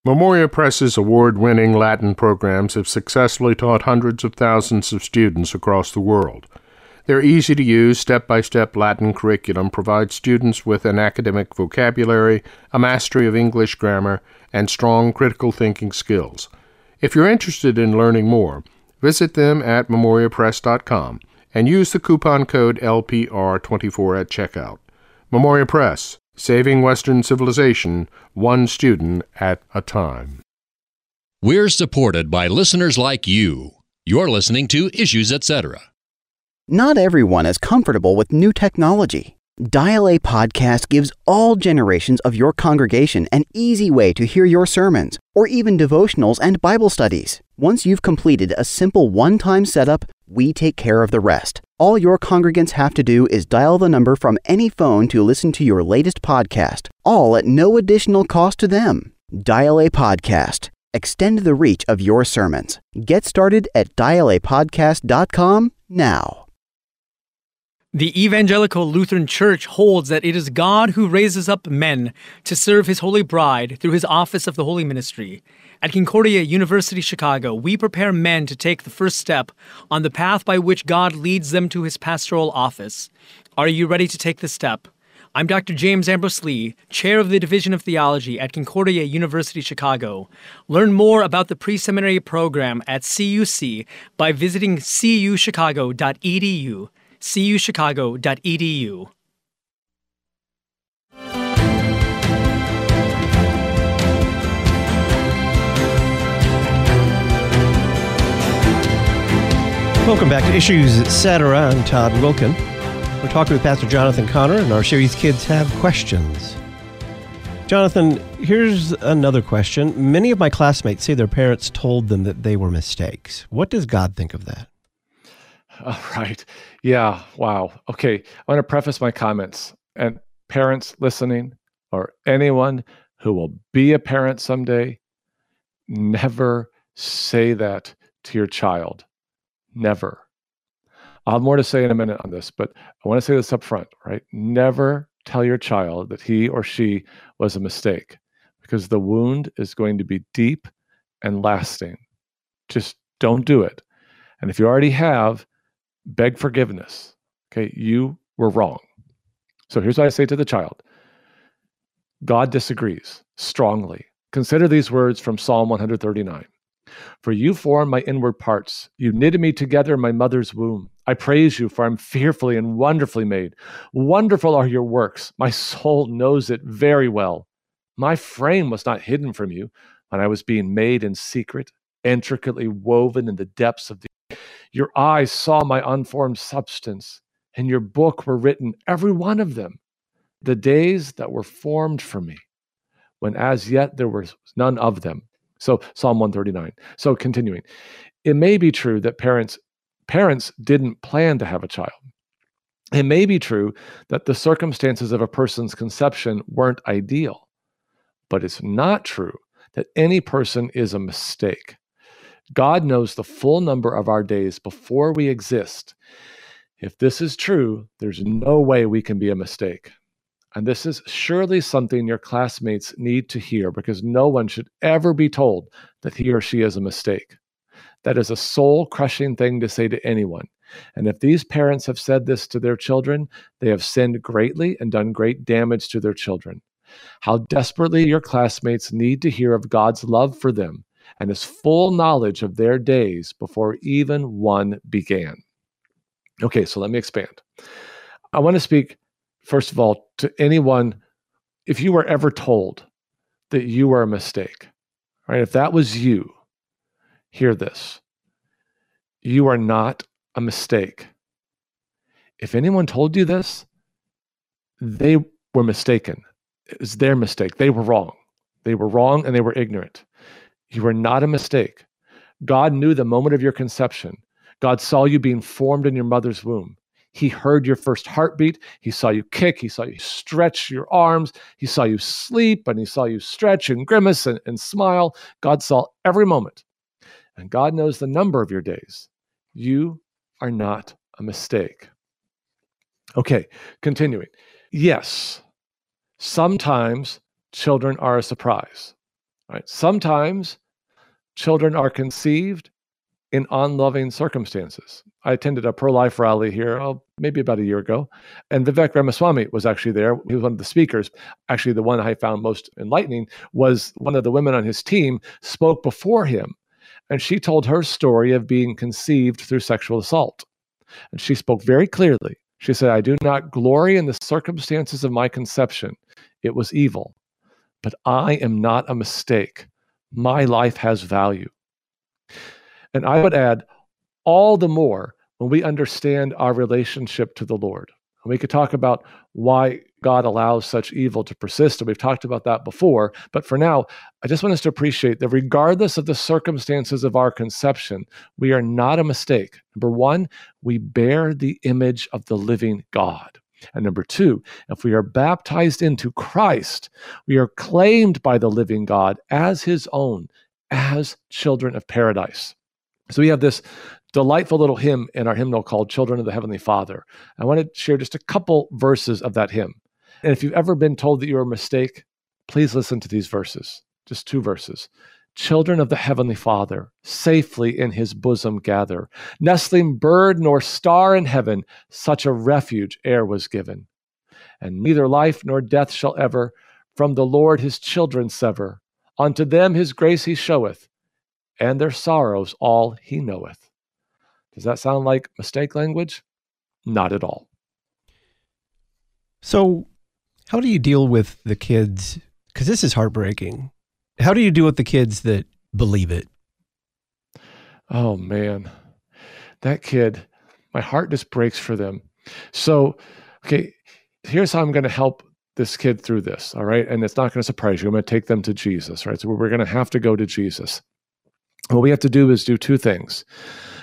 Memoria Press's award winning Latin programs have successfully taught hundreds of thousands of students across the world. Their easy to use, step by step Latin curriculum provides students with an academic vocabulary, a mastery of English grammar, and strong critical thinking skills. If you're interested in learning more, visit them at memoriapress.com and use the coupon code LPR24 at checkout. Memoria Press, saving Western civilization one student at a time. We're supported by listeners like you. You're listening to Issues Etc. Not everyone is comfortable with new technology. Dial A Podcast gives all generations of your congregation an easy way to hear your sermons, or even devotionals and Bible studies. Once you've completed a simple one time setup, we take care of the rest. All your congregants have to do is dial the number from any phone to listen to your latest podcast, all at no additional cost to them. Dial A Podcast. Extend the reach of your sermons. Get started at dialapodcast.com now. The Evangelical Lutheran Church holds that it is God who raises up men to serve his holy bride through his office of the holy ministry. At Concordia University Chicago, we prepare men to take the first step on the path by which God leads them to his pastoral office. Are you ready to take the step? I'm Dr. James Ambrose Lee, Chair of the Division of Theology at Concordia University Chicago. Learn more about the pre seminary program at CUC by visiting cuchicago.edu cuchicago.edu. Welcome back to Issues Etc. I'm Todd Wilken. We're talking with Pastor Jonathan Conner, and our series Kids Have Questions. Jonathan, here's another question. Many of my classmates say their parents told them that they were mistakes. What does God think of that? All right. Yeah. Wow. Okay. I want to preface my comments and parents listening or anyone who will be a parent someday, never say that to your child. Never. I'll have more to say in a minute on this, but I want to say this up front, right? Never tell your child that he or she was a mistake because the wound is going to be deep and lasting. Just don't do it. And if you already have, beg forgiveness. Okay, you were wrong. So here's what I say to the child God disagrees strongly. Consider these words from Psalm 139 For you formed my inward parts, you knitted me together in my mother's womb. I praise you, for I'm fearfully and wonderfully made. Wonderful are your works. My soul knows it very well. My frame was not hidden from you when I was being made in secret, intricately woven in the depths of the your eyes saw my unformed substance. and your book were written, every one of them, the days that were formed for me, when as yet there was none of them. So Psalm 139. So continuing, it may be true that parents parents didn't plan to have a child. It may be true that the circumstances of a person's conception weren't ideal, but it's not true that any person is a mistake. God knows the full number of our days before we exist. If this is true, there's no way we can be a mistake. And this is surely something your classmates need to hear because no one should ever be told that he or she is a mistake. That is a soul crushing thing to say to anyone. And if these parents have said this to their children, they have sinned greatly and done great damage to their children. How desperately your classmates need to hear of God's love for them and his full knowledge of their days before even one began. Okay, so let me expand. I want to speak, first of all, to anyone, if you were ever told that you were a mistake, right? If that was you, hear this. You are not a mistake. If anyone told you this, they were mistaken. It was their mistake. They were wrong. They were wrong and they were ignorant. You are not a mistake. God knew the moment of your conception. God saw you being formed in your mother's womb. He heard your first heartbeat. He saw you kick. He saw you stretch your arms. He saw you sleep and he saw you stretch and grimace and, and smile. God saw every moment. And God knows the number of your days. You are not a mistake. Okay, continuing. Yes, sometimes children are a surprise. Right? Sometimes children are conceived in unloving circumstances. I attended a pro life rally here, oh, maybe about a year ago, and Vivek Ramaswamy was actually there. He was one of the speakers. Actually, the one I found most enlightening was one of the women on his team spoke before him, and she told her story of being conceived through sexual assault. And she spoke very clearly. She said, I do not glory in the circumstances of my conception. It was evil, but I am not a mistake. My life has value. And I would add, all the more when we understand our relationship to the Lord. And we could talk about why God allows such evil to persist. And we've talked about that before. But for now, I just want us to appreciate that regardless of the circumstances of our conception, we are not a mistake. Number one, we bear the image of the living God. And number two, if we are baptized into Christ, we are claimed by the living God as his own, as children of paradise. So we have this delightful little hymn in our hymnal called Children of the Heavenly Father. I want to share just a couple verses of that hymn. And if you've ever been told that you're a mistake, please listen to these verses, just two verses. Children of the Heavenly Father, safely in his bosom gather. Nestling bird nor star in heaven, such a refuge e'er was given. And neither life nor death shall ever from the Lord his children sever. Unto them his grace he showeth, and their sorrows all he knoweth. Does that sound like mistake language? Not at all. So, how do you deal with the kids? Because this is heartbreaking. How do you deal with the kids that believe it? Oh, man. That kid, my heart just breaks for them. So, okay, here's how I'm going to help this kid through this. All right. And it's not going to surprise you. I'm going to take them to Jesus. Right. So, we're going to have to go to Jesus. What we have to do is do two things.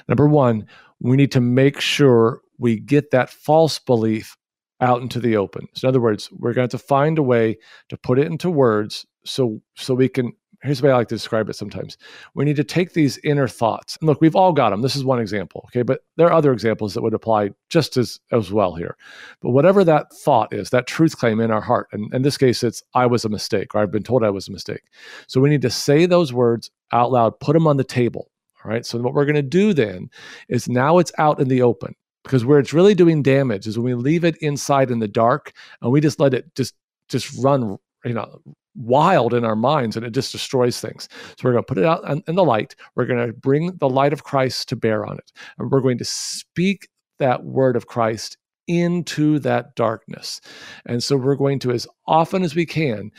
Number one, we need to make sure we get that false belief out into the open. So in other words, we're going to to find a way to put it into words so so we can here's the way I like to describe it sometimes. We need to take these inner thoughts. And look, we've all got them. This is one example, okay? But there are other examples that would apply just as as well here. But whatever that thought is, that truth claim in our heart, and in this case it's I was a mistake or I've been told I was a mistake. So we need to say those words out loud, put them on the table. All right. So what we're going to do then is now it's out in the open because where it's really doing damage is when we leave it inside in the dark and we just let it just just run you know wild in our minds and it just destroys things so we're going to put it out in the light we're going to bring the light of christ to bear on it and we're going to speak that word of christ into that darkness and so we're going to as often as we can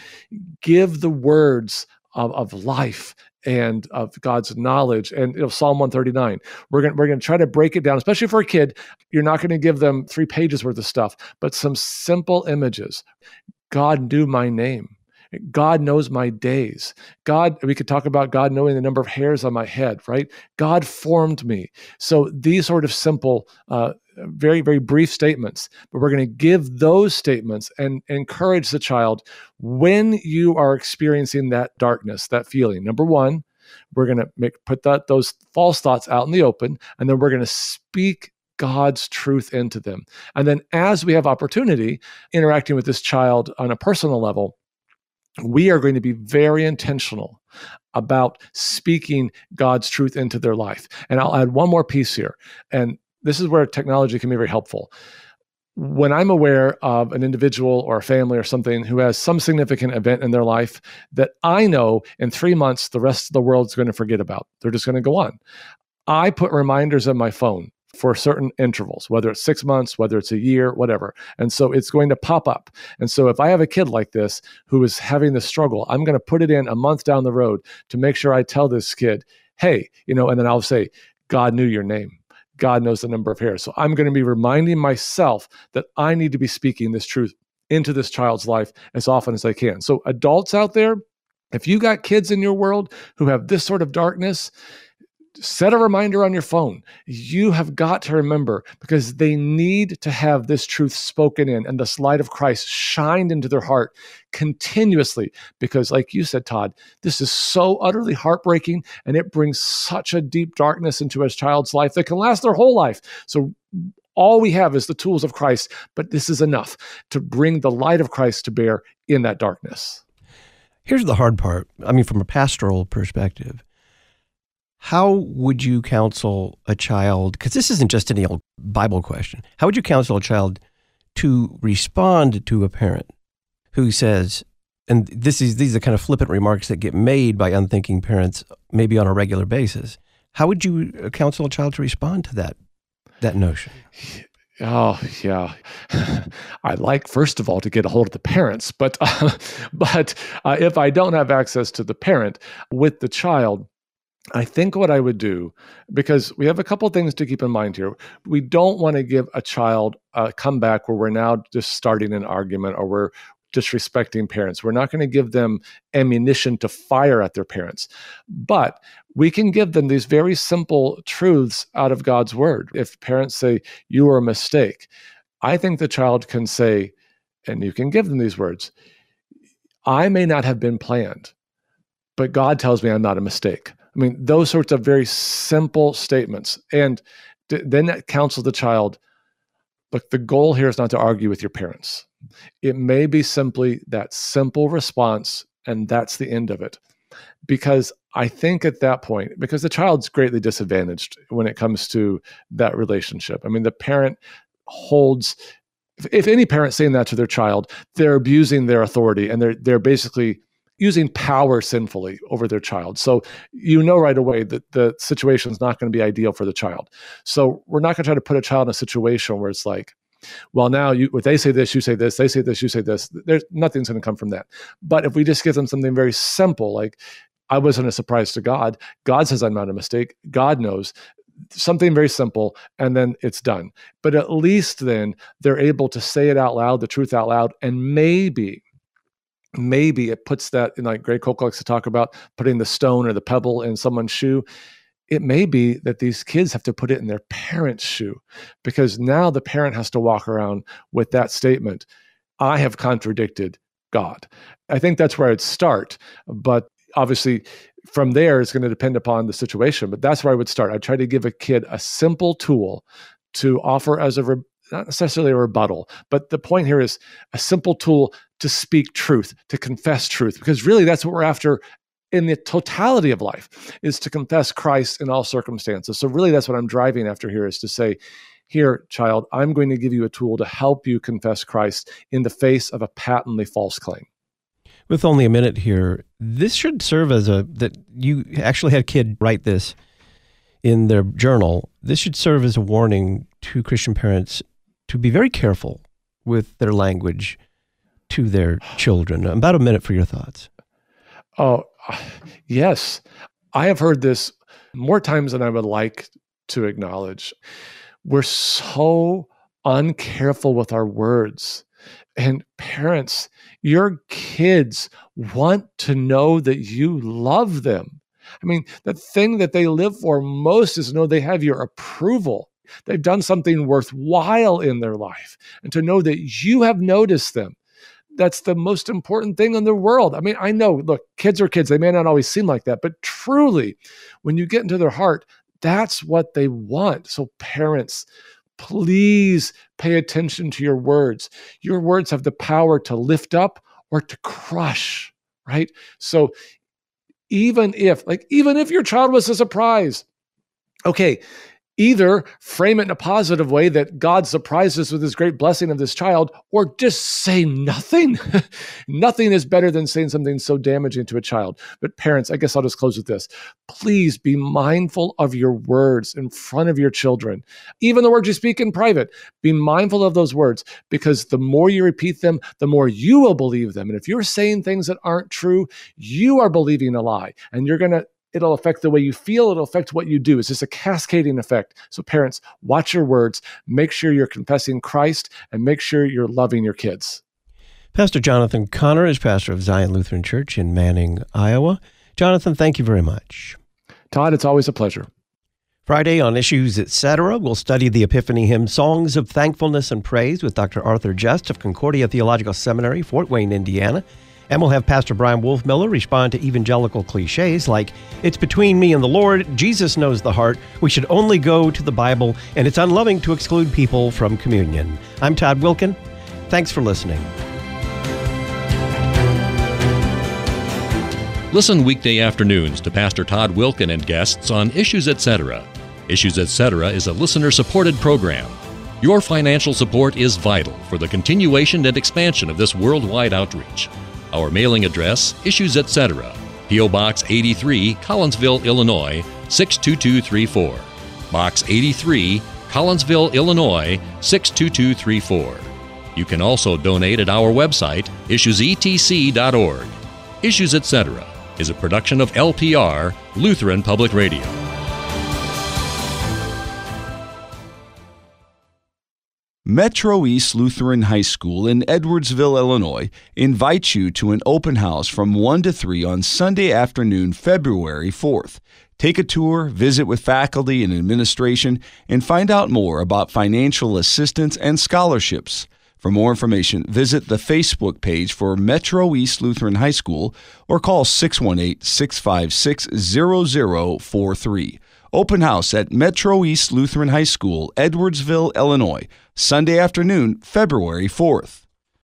give the words of, of life and of God's knowledge. And you know, Psalm 139, we're going we're going to try to break it down, especially for a kid. You're not going to give them three pages worth of stuff, but some simple images. God knew my name. God knows my days. God, we could talk about God knowing the number of hairs on my head, right? God formed me. So these sort of simple uh, very, very brief statements, but we're going to give those statements and encourage the child when you are experiencing that darkness, that feeling. Number one, we're going to make put that those false thoughts out in the open, and then we're going to speak God's truth into them. And then as we have opportunity interacting with this child on a personal level, we are going to be very intentional about speaking God's truth into their life. And I'll add one more piece here. And this is where technology can be very helpful. When I'm aware of an individual or a family or something who has some significant event in their life that I know in three months the rest of the world's going to forget about, they're just going to go on. I put reminders on my phone for certain intervals, whether it's six months, whether it's a year, whatever. And so it's going to pop up. And so if I have a kid like this who is having this struggle, I'm going to put it in a month down the road to make sure I tell this kid, hey, you know, and then I'll say, God knew your name. God knows the number of hairs. So I'm going to be reminding myself that I need to be speaking this truth into this child's life as often as I can. So, adults out there, if you got kids in your world who have this sort of darkness, set a reminder on your phone. You have got to remember because they need to have this truth spoken in and this light of Christ shined into their heart continuously. Because, like you said, Todd, this is so utterly heartbreaking and it brings such a deep darkness into a child's life that can last their whole life. So, all we have is the tools of Christ, but this is enough to bring the light of Christ to bear in that darkness. Here's the hard part. I mean, from a pastoral perspective, how would you counsel a child? Because this isn't just any old Bible question. How would you counsel a child to respond to a parent who says, and this is these are kind of flippant remarks that get made by unthinking parents, maybe on a regular basis. How would you uh, counsel a child to respond to that that notion? Oh yeah, I like first of all to get a hold of the parents, but uh, but uh, if I don't have access to the parent with the child, I think what I would do, because we have a couple things to keep in mind here. We don't want to give a child a comeback where we're now just starting an argument or we're disrespecting parents. We're not going to give them ammunition to fire at their parents. But we can give them these very simple truths out of God's word. If parents say, You are a mistake, I think the child can say, and you can give them these words I may not have been planned, but God tells me I'm not a mistake. I mean, those sorts of very simple statements. And th- then that counsels the child look, the goal here is not to argue with your parents. It may be simply that simple response, and that's the end of it. Because I think at that point, because the child's greatly disadvantaged when it comes to that relationship. I mean, the parent holds if any parent saying that to their child, they're abusing their authority and they're they're basically using power sinfully over their child. So you know right away that the situation is not going to be ideal for the child. So we're not going to try to put a child in a situation where it's like, well, now you, they say this, you say this, they say this, you say this. There's nothing's going to come from that. But if we just give them something very simple, like I wasn't a surprise to God. God says I'm not a mistake. God knows something very simple and then it's done but at least then they're able to say it out loud the truth out loud and maybe maybe it puts that in like Greg Koch likes to talk about putting the stone or the pebble in someone's shoe. It may be that these kids have to put it in their parent's shoe because now the parent has to walk around with that statement I have contradicted God. I think that's where I'd start. But obviously, from there, it's going to depend upon the situation. But that's where I would start. I try to give a kid a simple tool to offer as a re- not necessarily a rebuttal, but the point here is a simple tool to speak truth, to confess truth, because really that's what we're after in the totality of life is to confess Christ in all circumstances. So really that's what I'm driving after here is to say, here, child, I'm going to give you a tool to help you confess Christ in the face of a patently false claim. With only a minute here, this should serve as a that you actually had a kid write this in their journal. This should serve as a warning to Christian parents to be very careful with their language to their children. About a minute for your thoughts. Oh, yes. I have heard this more times than I would like to acknowledge. We're so uncareful with our words. And parents, your kids want to know that you love them. I mean, the thing that they live for most is know they have your approval. They've done something worthwhile in their life, and to know that you have noticed them. That's the most important thing in the world. I mean, I know, look, kids are kids. They may not always seem like that, but truly, when you get into their heart, that's what they want. So, parents, please pay attention to your words. Your words have the power to lift up or to crush, right? So, even if, like, even if your child was a surprise, okay, either frame it in a positive way that God surprised us with his great blessing of this child, or just say nothing. nothing is better than saying something so damaging to a child. But parents, I guess I'll just close with this. Please be mindful of your words in front of your children. Even the words you speak in private, be mindful of those words because the more you repeat them, the more you will believe them. And if you're saying things that aren't true, you are believing a lie and you're going to it'll affect the way you feel it'll affect what you do it's just a cascading effect so parents watch your words make sure you're confessing christ and make sure you're loving your kids pastor jonathan conner is pastor of zion lutheran church in manning iowa jonathan thank you very much todd it's always a pleasure Friday on Issues Etc., we'll study the Epiphany hymn Songs of Thankfulness and Praise with Dr. Arthur Just of Concordia Theological Seminary, Fort Wayne, Indiana. And we'll have Pastor Bryan Wolfmueller respond to evangelical cliches like, It's between me and the Lord, Jesus knows the heart, we should only go to the Bible, and it's unloving to exclude people from communion. I'm Todd Wilken. Thanks for listening. Listen weekday afternoons to Pastor Todd Wilken and guests on Issues Etc. Issues Etc. is a listener supported program. Your financial support is vital for the continuation and expansion of this worldwide outreach. Our mailing address, Issues Etc., P.O. Box 83, Collinsville, Illinois 62234. Box 83, Collinsville, Illinois 62234. You can also donate at our website, issuesetc.org. Issues Etc. is a production of LPR, Lutheran Public Radio. Metro East Lutheran High School in Edwardsville, Illinois, invites you to an open house from 1 to 3 on Sunday afternoon, February 4th. Take a tour, visit with faculty and administration, and find out more about financial assistance and scholarships. For more information, visit the Facebook page for Metro East Lutheran High School or call 618 656 0043. Open house at Metro East Lutheran High School, Edwardsville, Illinois, Sunday afternoon, February 4th.